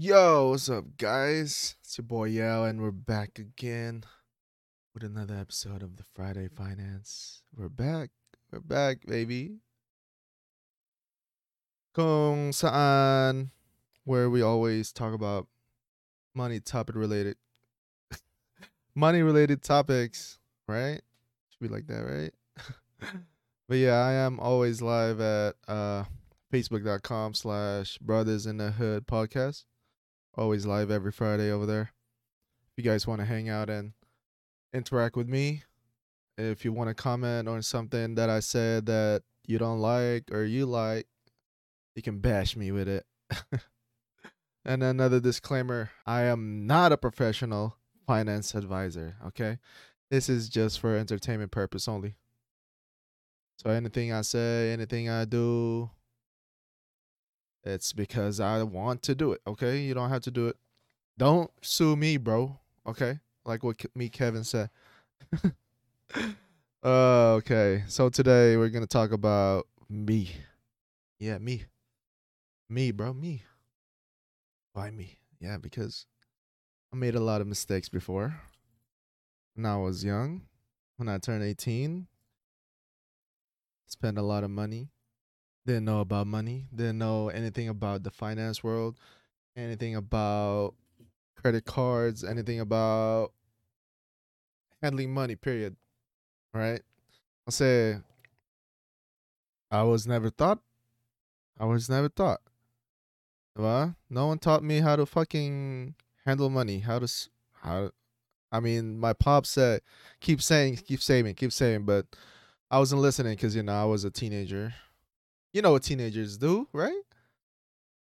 Yo, what's up, guys? It's your boy Yao, and we're back again with another episode of the Friday Finance. We're back. We're back, baby. Kung saan, where we always talk about money topic related, money related topics, right? Should be like that, right? but yeah, I am always live at uh facebook.com slash brothers in the hood podcast always live every friday over there. If you guys want to hang out and interact with me if you want to comment on something that i said that you don't like or you like you can bash me with it. And another disclaimer i am not a professional finance advisor okay? This is just for entertainment purpose only. So anything i say anything i do it's because I want to do it. Okay, you don't have to do it. Don't sue me, bro. Okay, like what me Kevin said. uh, okay, so today we're gonna talk about me. Yeah, me. Me, bro, me. Why me? Yeah, because I made a lot of mistakes before. When I was young, when I turned 18, spent a lot of money didn't know about money, didn't know anything about the finance world, anything about credit cards, anything about handling money, period. Right? I'll say I was never taught. I was never taught. Diba? No one taught me how to fucking handle money. How to how I mean, my pop said keep saying, keep saving, keep saving, but I wasn't listening because you know I was a teenager you know what teenagers do, right?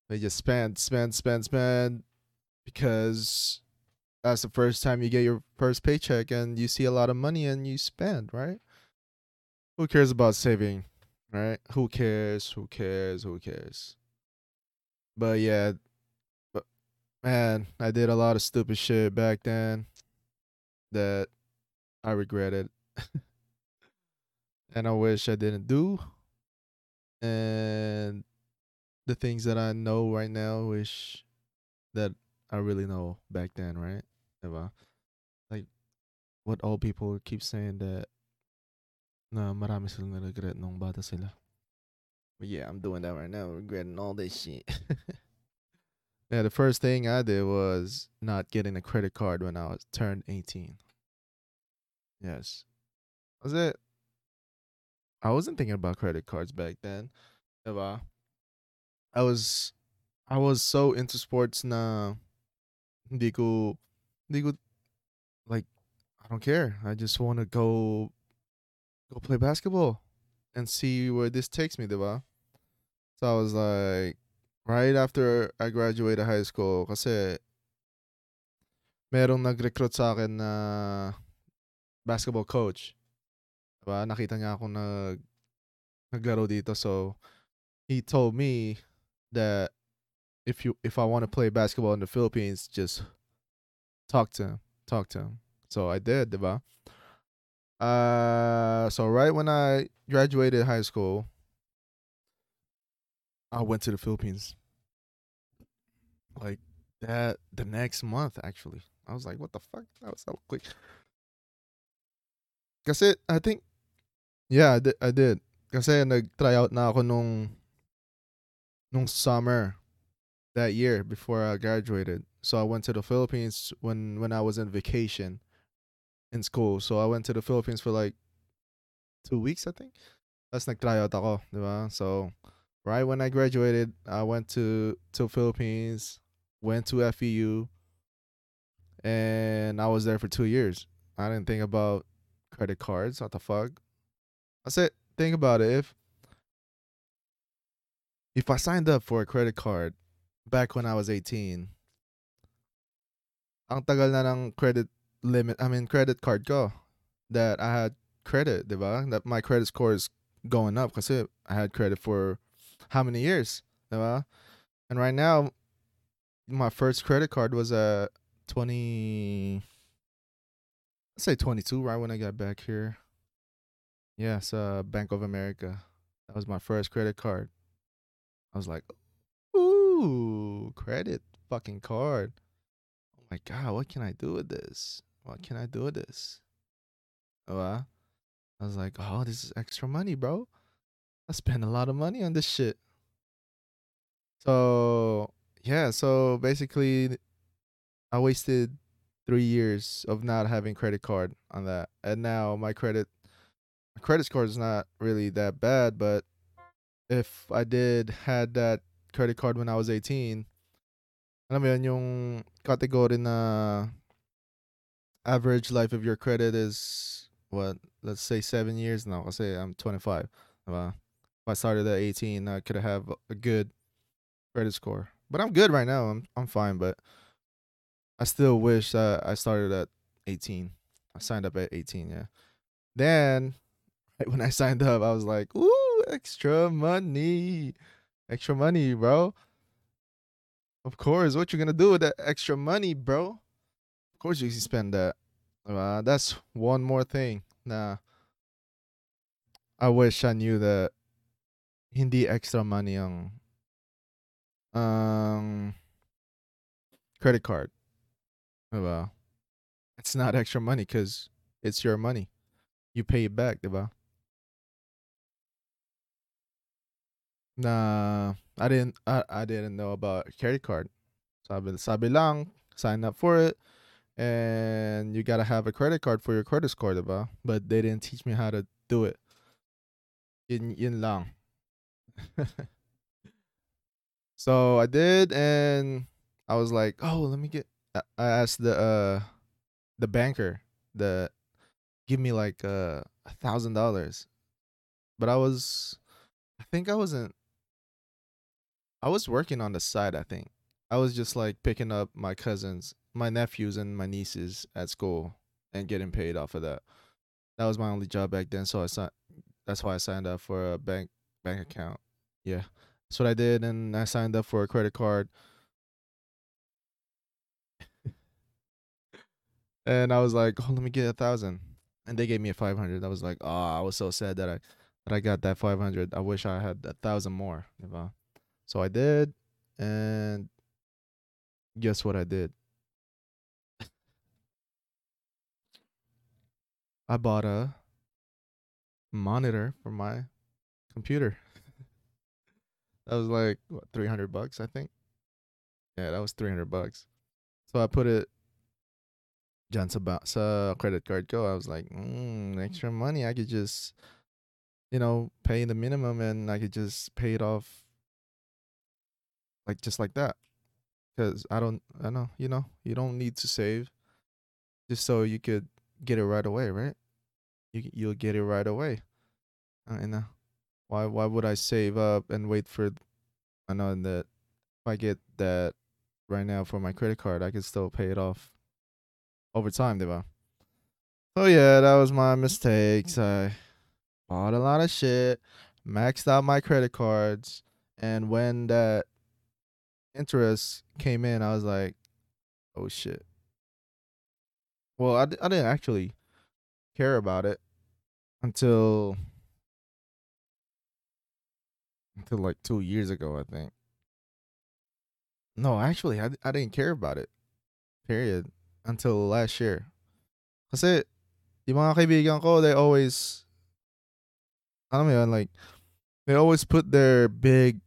They just spend, spend, spend, spend because that's the first time you get your first paycheck and you see a lot of money and you spend, right? Who cares about saving, right? Who cares? Who cares? Who cares? But yeah, but man, I did a lot of stupid shit back then that I regretted. and I wish I didn't do and the things that I know right now, wish that I really know back then, right? Diba? Like what all people keep saying that na marami silang regret nung bata sila. But yeah, I'm doing that right now, regretting all this shit. yeah, the first thing I did was not getting a credit card when I was turned 18. Yes. Was it? I wasn't thinking about credit cards back then. Diba? I was I was so into sports na hindi ko hindi ko like I don't care. I just want to go go play basketball and see where this takes me, diba? So I was like right after I graduated high school kasi merong nag-recruit sa akin na basketball coach. Diba? Nakita niya ako nag naglaro dito so he told me that if you if I want to play basketball in the Philippines, just talk to him. Talk to him. So I did, diba? Uh so right when I graduated high school, I went to the Philippines. Like that the next month actually. I was like, what the fuck? That was so quick. Kasi I think yeah, I did, I did. Kasi nag-try out na ako nung nung summer that year before I graduated. So I went to the Philippines when when I was in vacation in school. So I went to the Philippines for like two weeks, I think. That's nag-try out ako, di ba? So right when I graduated, I went to to Philippines, went to FEU, and I was there for two years. I didn't think about credit cards. What the fuck? I said, think about it. If if I signed up for a credit card back when I was 18, ang tagal na ng credit limit, I mean credit card ko that I had credit, diba? That my credit score is going up kasi I had credit for how many years, diba? And right now, my first credit card was a 20, let's say 22, right when I got back here. Yes, uh, Bank of America. That was my first credit card. I was like, ooh, credit. fucking card. Oh my god, what can I do with this? What can I do with this? Oh, uh, I was like, oh, this is extra money, bro. I spent a lot of money on this shit. So yeah, so basically, I wasted three years of not having credit card on that, and now my credit my credit score is not really that bad. But if I did had that credit card when I was 18, alam mo yun, yung category na average life of your credit is what? Let's say seven years now. I'll say I'm 25. Diba? If I started at 18, I could have a good credit score. But I'm good right now. I'm I'm fine. But I still wish I started at 18. I signed up at 18. Yeah. Then right when I signed up, I was like, "Ooh, extra money, extra money, bro." Of course, what you gonna do with that extra money, bro? Of course, you can spend that. Uh, that's one more thing. Nah. I wish I knew that hindi extra money ang um credit card. Diba? It's not extra money because it's your money. You pay it back, diba? Nah, I didn't I, I didn't know about credit card. Sabi, sabi lang, sign up for it. And you gotta have a credit card for your credit score, diba? But they didn't teach me how to do it. Yun, yun lang. so I did, and I was like, "Oh, let me get." I I asked the uh the banker the give me like uh, a thousand dollars, but I was, I think I wasn't. I was working on the side. I think I was just like picking up my cousins, my nephews, and my nieces at school and getting paid off of that. That was my only job back then, so I signed. That's why I signed up for a bank bank account. Yeah, that's what I did, and I signed up for a credit card. and I was like, "Oh, let me get a thousand. And they gave me a five hundred. I was like, "Oh, I was so sad that I that I got that five hundred. I wish I had a thousand more." You know? So I did, and guess what I did? I bought a monitor for my computer. that was like what, 300 bucks, I think. Yeah, that was 300 bucks. So I put it ba- sa credit card go. I was like, mm, extra money. I could just, you know, pay the minimum and I could just pay it off like just like that. Cause I don't, I know, you know, you don't need to save just so you could get it right away, right? You you'll get it right away. Uh, and uh, why why would I save up and wait for? I know that if I get that right now for my credit card, I can still pay it off over time, diba? So yeah, that was my mistakes. I bought a lot of shit, maxed out my credit cards, and when that interest came in, I was like, "Oh shit." Well, I, I didn't actually care about it until until like two years ago, I think. No, actually, I, I didn't care about it. Period. Until last year. Kasi, yung mga kaibigan ko, they always, I don't know, like, they always put their big,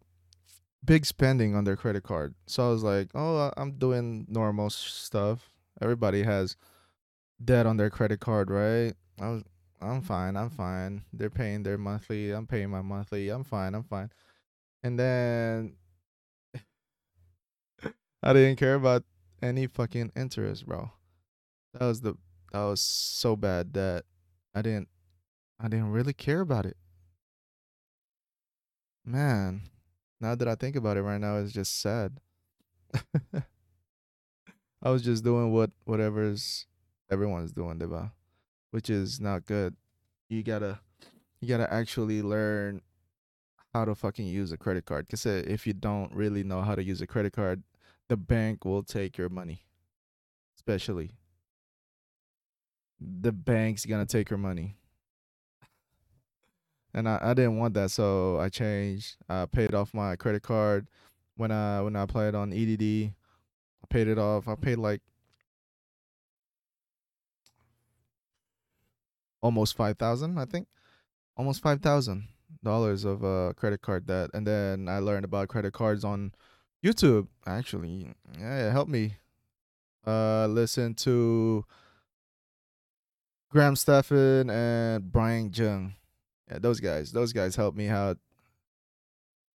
big spending on their credit card. So I was like, oh, I'm doing normal stuff. Everybody has debt on their credit card, right? I was, I'm fine. I'm fine. They're paying their monthly. I'm paying my monthly. I'm fine. I'm fine. And then I didn't care about any fucking interest, bro. That was the that was so bad that I didn't I didn't really care about it. Man, now that I think about it right now, it's just sad. I was just doing what whatever's everyone's doing, diba? Which is not good. You gotta you gotta actually learn how to fucking use a credit card. Cause uh, if you don't really know how to use a credit card, the bank will take your money. Especially the bank's gonna take your money. And I, I didn't want that, so I changed. I paid off my credit card when I when I applied on EDD. I paid it off. I paid like almost five thousand, I think. Almost five thousand dollars of uh credit card debt. And then I learned about credit cards on YouTube. Actually. Yeah, it helped me. Uh listen to Graham Stephan and Brian Jung. Yeah, those guys. Those guys helped me out.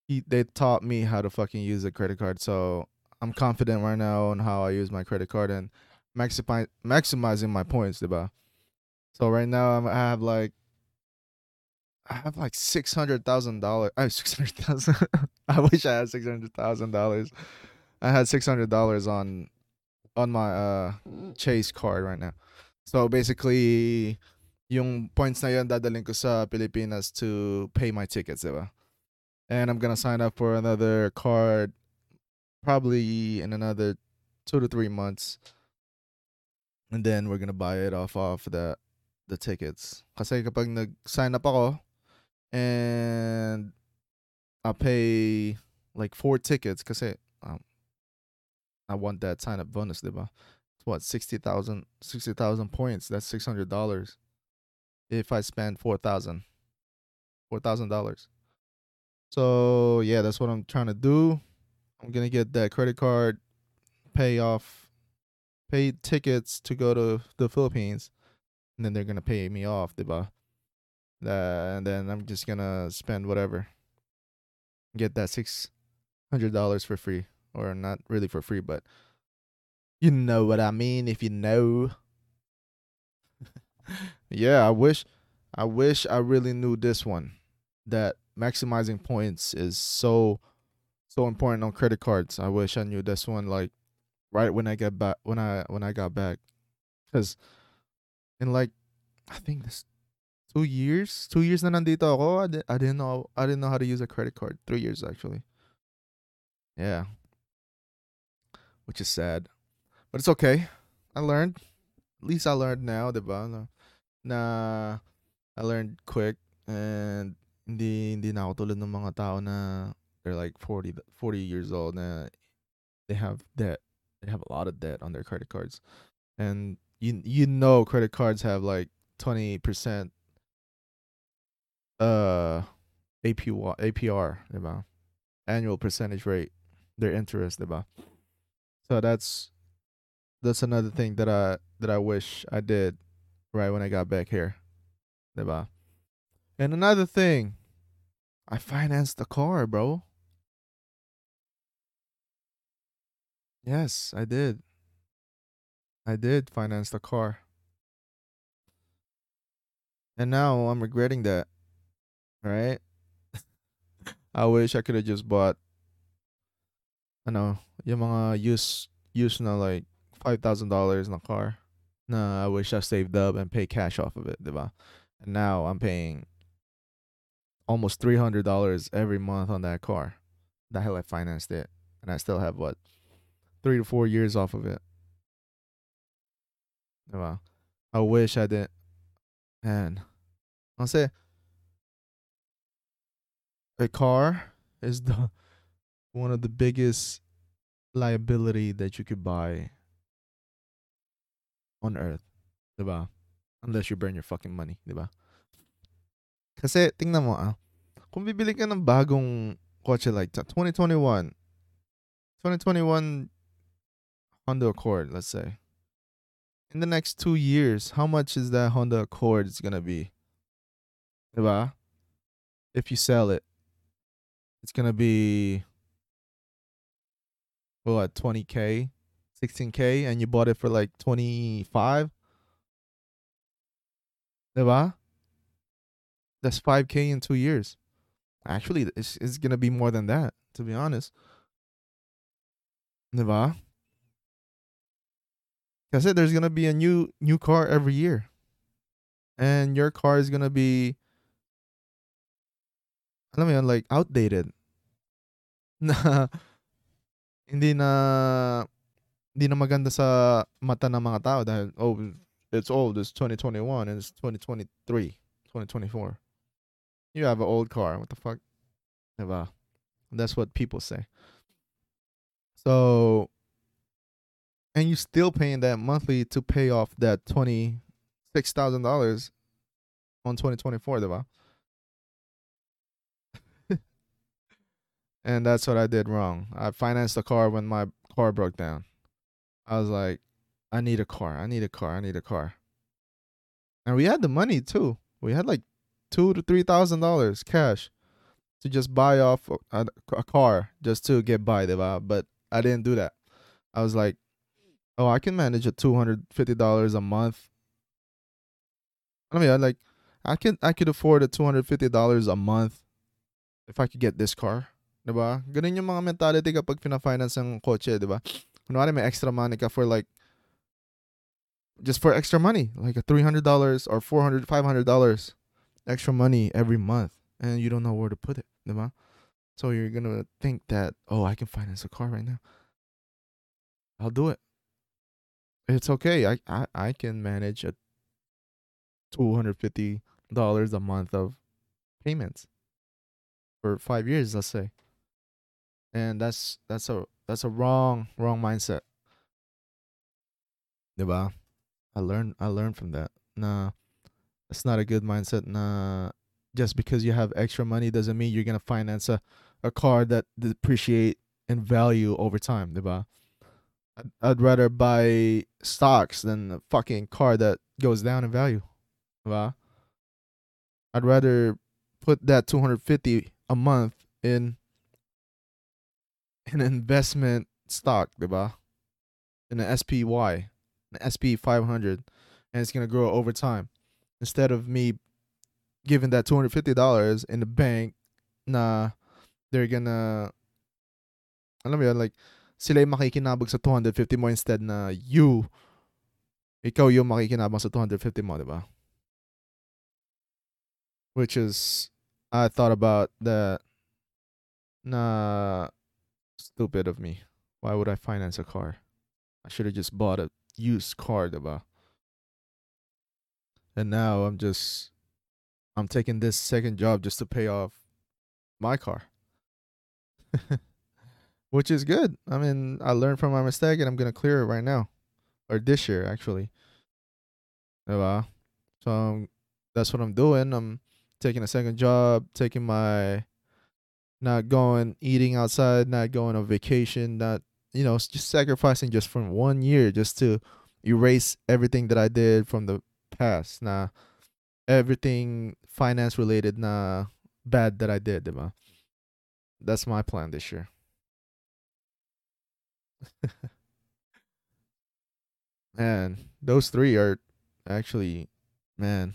He, they taught me how to fucking use a credit card. So I'm confident right now on how I use my credit card and maximi- maximizing my points, diba? So right now I'm, I have like I have like six hundred thousand dollars. I have six hundred thousand. I wish I had six hundred thousand dollars. I had six hundred dollars on on my uh Chase card right now. So basically, yung points na yun dadalhin ko sa Pilipinas to pay my tickets, diba? And I'm gonna sign up for another card probably in another two to three months. And then we're gonna buy it off of the the tickets. Kasi kapag nag-sign up ako and I pay like four tickets kasi um, I want that sign up bonus, diba? It's what 60,000 60,000 points. That's $600 if I spend 4,000 $4,000. So, yeah, that's what I'm trying to do. I'm to get that credit card pay off pay tickets to go to the Philippines and then they're to pay me off, diba? Uh, and then I'm just to spend whatever. Get that $600 for free or not really for free, but you know what I mean if you know. yeah, I wish I wish I really knew this one that maximizing points is so so important on credit cards. I wish I knew this one like right when I get back when I when I got back cuz in like I think this 2 years, 2 years na nandito ako, I, di- I didn't know I didn't know how to use a credit card. 3 years actually. Yeah. Which is sad. But it's okay. I learned. At least I learned now, diba? Na, I learned quick and hindi hindi na ako tulad ng mga tao na they're like 40 th- 40 years old na they have debt. They have a lot of debt on their credit cards. And you you know credit cards have like 20% uh APY APR, diba? Annual percentage rate, their interest, diba? So that's that's another thing that I that I wish I did right when I got back here. Diba? And another thing, I financed the car, bro. Yes, I did. I did finance the car. And now I'm regretting that. Right? I wish I could have just bought ano, yung mga use use na like $5,000 na car. Na I wish I saved up and pay cash off of it? And now I'm paying almost $300 every month on that car. The hell I financed it. And I still have what? 3 to 4 years off of it. Diba? I wish I didn't man. I'll say a car is the one of the biggest liability that you could buy on earth. Diba? Unless you burn your fucking money, diba? Kasi tingnan mo ah, kung bibili ka ng bagong kotse like 2021 2021 Honda Accord, let's say. In the next 2 years, how much is that Honda Accord is to be? Diba? If you sell it, it's to be what, 20k, 16k and you bought it for like 25? Diba? That's 5k in 2 years. Actually, it's, it's to be more than that, to be honest. Diba? Kasi there's gonna be a new new car every year. And your car is gonna be alam mo yun, like outdated. Na hindi na hindi na maganda sa mata ng mga tao dahil oh it's old, it's 2021 and it's 2023, 2024. You have an old car. What the fuck? Diba? That's what people say. So and you still paying that monthly to pay off that twenty six thousand dollars on twenty twenty four, diba? and that's what I did wrong. I financed the car when my car broke down. I was like, I need a car. I need a car. I need a car. And we had the money too. We had like two to three thousand dollars cash to just buy off a, a car just to get by, diba? But I didn't do that. I was like, oh, I can manage a two hundred fifty dollars a month. I mean, I like, I can I could afford a two hundred fifty dollars a month if I could get this car. Diba? Ganun yung mga mentality kapag fina-finance ng kotse, diba? Kunwari may extra money ka for like, just for extra money, like a $300 or $400, $500 extra money every month, and you don't know where to put it, diba? So you're gonna think that, oh, I can finance a car right now. I'll do it. It's okay. I I, I can manage a two hundred fifty dollars a month of payments for five years, let's say. And that's that's a that's a wrong wrong mindset. Diba? I learned I learned from that. Nah, it's not a good mindset. Nah, just because you have extra money doesn't mean you're gonna finance a, a car that depreciate in value over time, diba? I'd, I'd rather buy stocks than a fucking car that goes down in value. Diba? I'd rather put that 250 a month in an investment stock, diba? In an SPY, an SP 500, and it's gonna grow over time. Instead of me giving that $250 in the bank, nah, they're gonna, alam mo yun, like, sila yung makikinabog sa 250 mo instead na you, ikaw yung makikinabang sa 250 mo, diba? Which is, I thought about that, nah, stupid of me. Why would I finance a car? I should have just bought a used car, diba? And now I'm just I'm taking this second job just to pay off my car. Which is good. I mean, I learned from my mistake and I'm going to clear it right now. Or this year actually. Diba? So that's what I'm doing. I'm taking a second job, taking my not going eating outside, not going on vacation, not you know, just sacrificing just from one year just to erase everything that I did from the past. Nah, everything finance related na bad that I did, diba? That's my plan this year. man, those three are actually, man,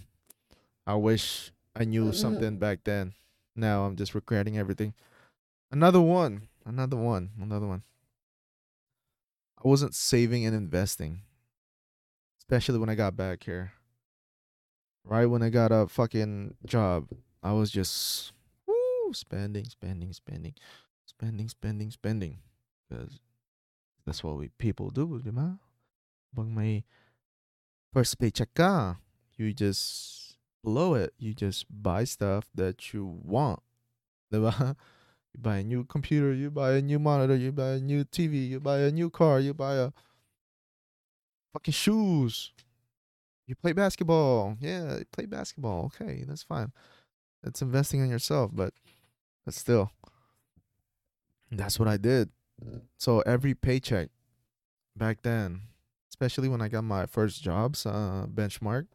I wish I knew mm-hmm. something back then. Now I'm just regretting everything. Another one, another one, another one. I wasn't saving and investing, especially when I got back here. Right when I got a fucking job, I was just woo, spending, spending, spending, spending, spending, spending, because that's what we people do, di ba? Pag may first paycheck ka, you just blow it. You just buy stuff that you want? You buy a new computer, you buy a new monitor, you buy a new TV, you buy a new car, you buy a fucking shoes. You play basketball. Yeah, play basketball. Okay, that's fine. That's investing in yourself, but but still. That's what I did. So every paycheck back then, especially when I got my first jobs, uh benchmark,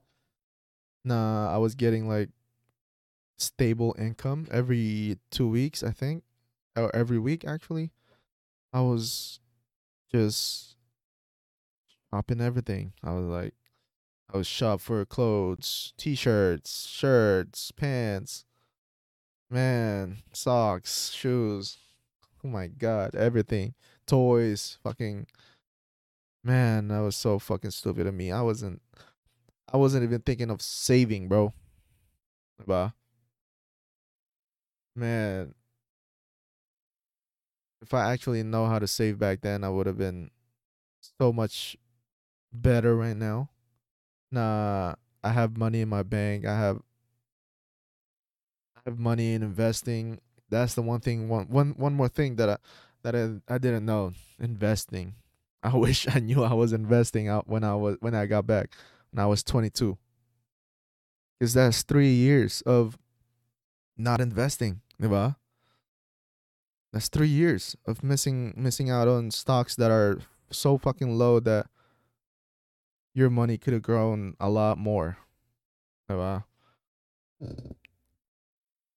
nah, I was getting like stable income every two weeks, I think. Or every week actually. I was just shopping everything. I was like I was shop for clothes, t-shirts, shirts, pants, man, socks, shoes. Oh my god, everything, toys, fucking. Man, that was so fucking stupid of me. I wasn't, I wasn't even thinking of saving, bro. Bah. Man, if I actually know how to save back then, I would have been so much better right now nah, I have money in my bank. I have I have money in investing. That's the one thing one one one more thing that I that I, I didn't know. Investing. I wish I knew I was investing out when I was when I got back when I was 22. Cuz that's 3 years of not investing, diba? That's 3 years of missing missing out on stocks that are so fucking low that your money could have grown a lot more. Diba?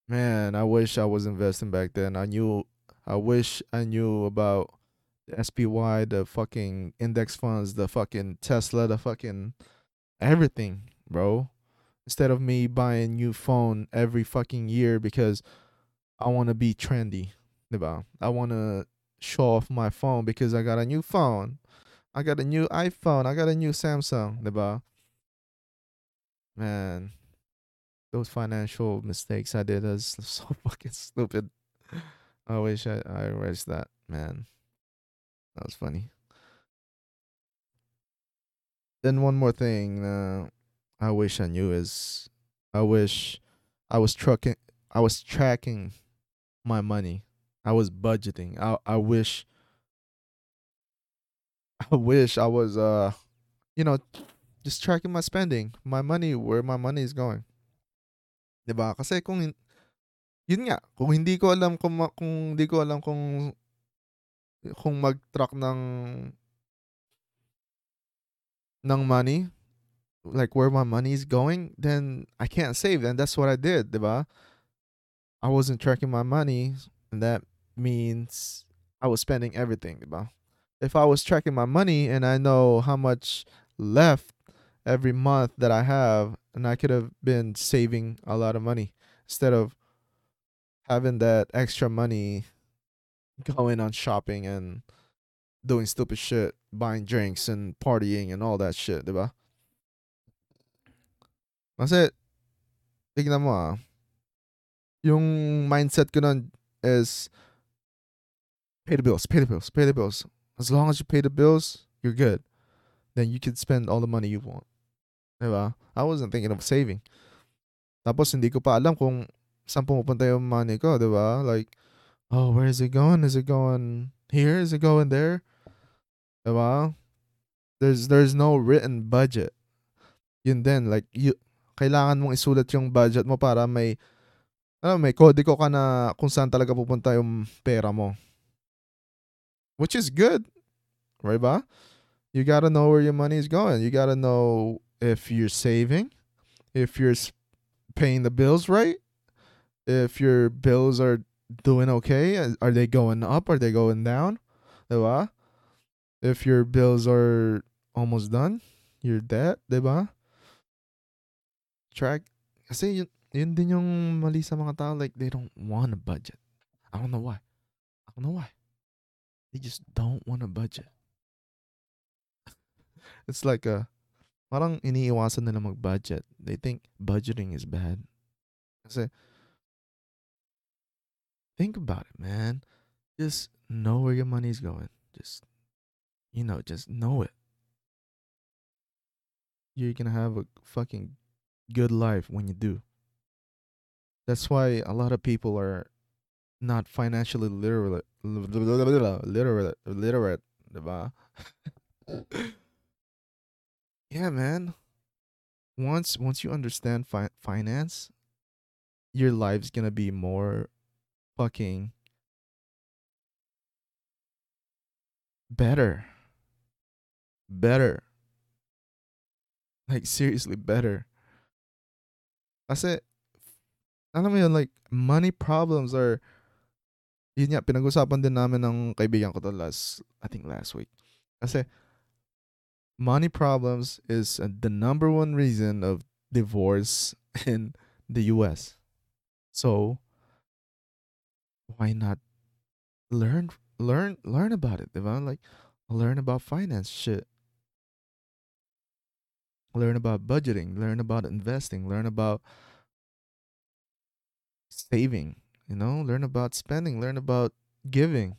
Man, I wish I was investing back then. I knew I wish I knew about the SPY, the fucking index funds, the fucking Tesla, the fucking everything, bro. Instead of me buying new phone every fucking year because I want to be trendy, diba? I want to show off my phone because I got a new phone. I got a new iPhone. I got a new Samsung, diba? Man, those financial mistakes I did is so fucking stupid. I wish I I erased that, man. That was funny. Then one more thing uh, I wish I knew is I wish I was trucking I was tracking my money. I was budgeting. I I wish I wish I was uh you know just tracking my spending, my money, where my money is going. 'Di ba? Kasi kung yun nga, kung hindi ko alam kung kung hindi ko alam kung kung mag-track ng ng money, like where my money is going, then I can't save. And that's what I did, 'di ba? I wasn't tracking my money, and that means I was spending everything, 'di ba? If I was tracking my money and I know how much left every month that I have, and I could have been saving a lot of money instead of having that extra money going on shopping and doing stupid shit, buying drinks and partying and all that shit, 'di ba? Kasi tignan mo ah, yung mindset ko nun is pay the bills, pay the bills, pay the bills. As long as you pay the bills, you're good. Then you can spend all the money you want. ba? I wasn't thinking of saving. Tapos hindi ko pa alam kung saan pumupunta yung money ko, 'di ba? Like, oh, where is it going? Is it going here? Is it going there? 'Di? There's there's no written budget. Yun din, like you kailangan mong isulat yung budget mo para may alam may kodiko ka na kung saan talaga pupunta yung pera mo. Which is good, right ba? You gotta know where your money is going. You gotta know if you're saving, if you're paying the bills right, if your bills are doing okay, are they going up, are they going down, 'di ba? If your bills are almost done, your debt, 'di ba? Track kasi yun, yun din yung mali sa mga tao like they don't want a budget. I don't know why. I don't know why. They just don't want a budget. It's like a parang iniiwasan nila mag-budget. They think budgeting is bad. Kasi think about it, man. Just know where your money's going. Just you know, just know it. You're gonna have a fucking good life when you do. That's why a lot of people are not financially literate literate literate, yeah, man. Once once you understand fi- finance, your life's gonna be more fucking better. Better. Like seriously better. Kasi alam mo yun, like money problems are yun nga, pinag-usapan din namin ng kaibigan ko to last, I think last week. Kasi money problems is uh, the number one reason of divorce in the US. So why not learn learn learn about it, diba? Like learn about finance shit. Learn about budgeting, learn about investing, learn about saving, you know, learn about spending, learn about giving.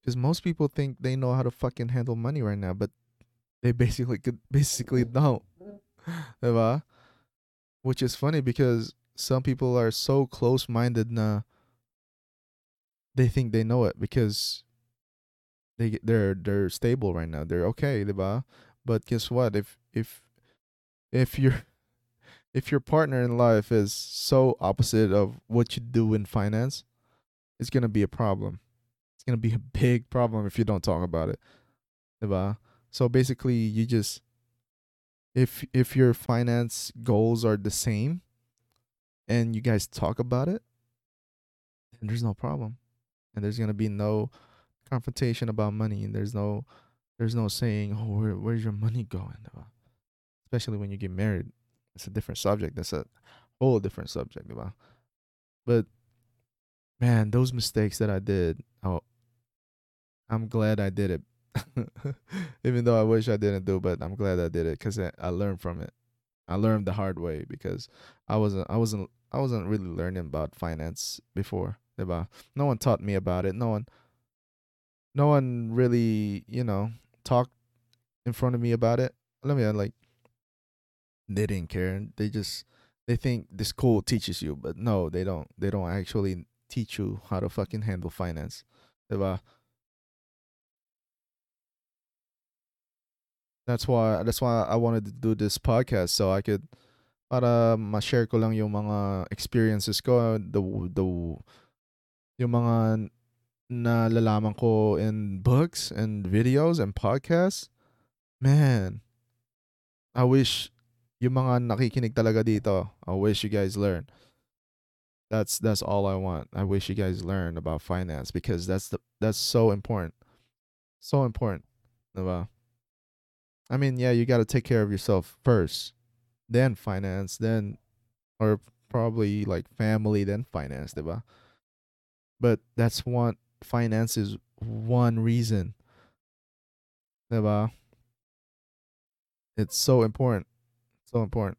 Because most people think they know how to fucking handle money right now, but they basically could basically don't. Which is funny because some people are so close minded na they think they know it because they they're they're stable right now. They're okay, diba? But guess what? If if if your if your partner in life is so opposite of what you do in finance, it's gonna be a problem. It's gonna be a big problem if you don't talk about it. Diba? So basically you just if if your finance goals are the same and you guys talk about it, then there's no problem. And there's gonna be no confrontation about money and there's no there's no saying, Oh, where where's your money going? Especially when you get married. It's a different subject. That's a whole different subject, diba? But man, those mistakes that I did, oh I'm glad I did it. Even though I wish I didn't do, but I'm glad I did it because I, learned from it. I learned the hard way because I wasn't I wasn't I wasn't really learning about finance before. diba? No one taught me about it. No one no one really, you know, talked in front of me about it. Let me uh, like they didn't care. They just they think the school teaches you, but no, they don't. They don't actually teach you how to fucking handle finance. diba? That's why that's why I wanted to do this podcast so I could para ma-share ko lang yung mga experiences ko, the the yung mga nalalaman ko in books and videos and podcasts. Man, I wish yung mga nakikinig talaga dito, I wish you guys learn. That's that's all I want. I wish you guys learn about finance because that's the that's so important. So important. diba? I mean, yeah, you got to take care of yourself first, then finance, then or probably like family, then finance, diba? But that's one finance is one reason? It's so important, so important.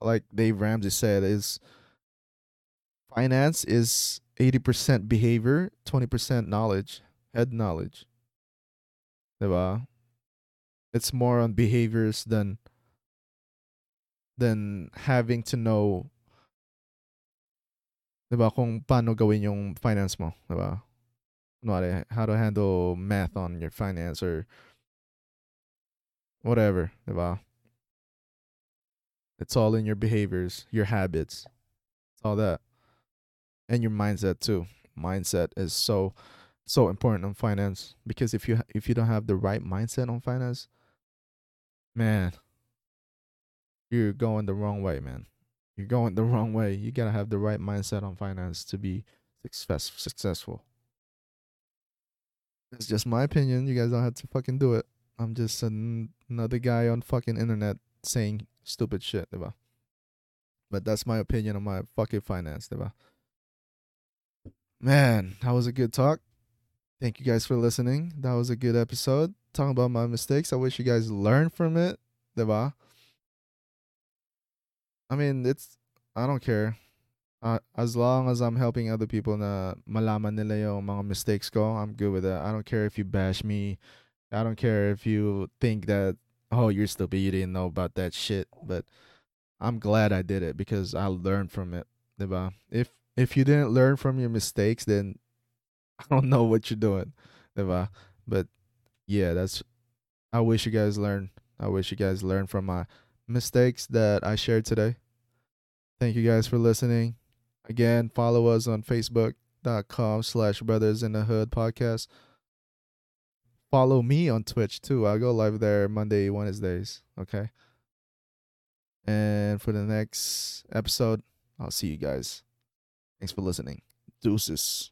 Like Dave Ramsey said, is finance is eighty percent behavior, twenty percent knowledge, head knowledge? It's more on behaviors than than having to know ba kung paano gawin yung finance mo, 'di ba? Kunwari, how to handle math on your finance or whatever? It's all in your behaviors, your habits. It's all that. And your mindset too. Mindset is so so important on finance because if you if you don't have the right mindset on finance, man, you're going the wrong way, man. You're going the wrong way. You gotta have the right mindset on finance to be success successful. It's just my opinion. You guys don't have to fucking do it. I'm just an- another guy on fucking internet saying stupid shit, diba? But that's my opinion on my fucking finance, diba? Man, that was a good talk. Thank you guys for listening. That was a good episode. Talking about my mistakes. I wish you guys learned from it, diba? I mean, it's I don't care. Uh, as long as I'm helping other people na malaman nila yung mga mistakes ko, I'm good with that. I don't care if you bash me. I don't care if you think that oh you're stupid, you didn't know about that shit. But I'm glad I did it because I learned from it. Diba? If if you didn't learn from your mistakes, then I don't know what you're doing. Diba? But yeah, that's I wish you guys learn. I wish you guys learn from my mistakes that I shared today. Thank you guys for listening. Again, follow us on Facebook.com slash Brothers in the Hood podcast. Follow me on Twitch too. I go live there Monday, Wednesdays. Okay. And for the next episode, I'll see you guys. Thanks for listening. Deuces.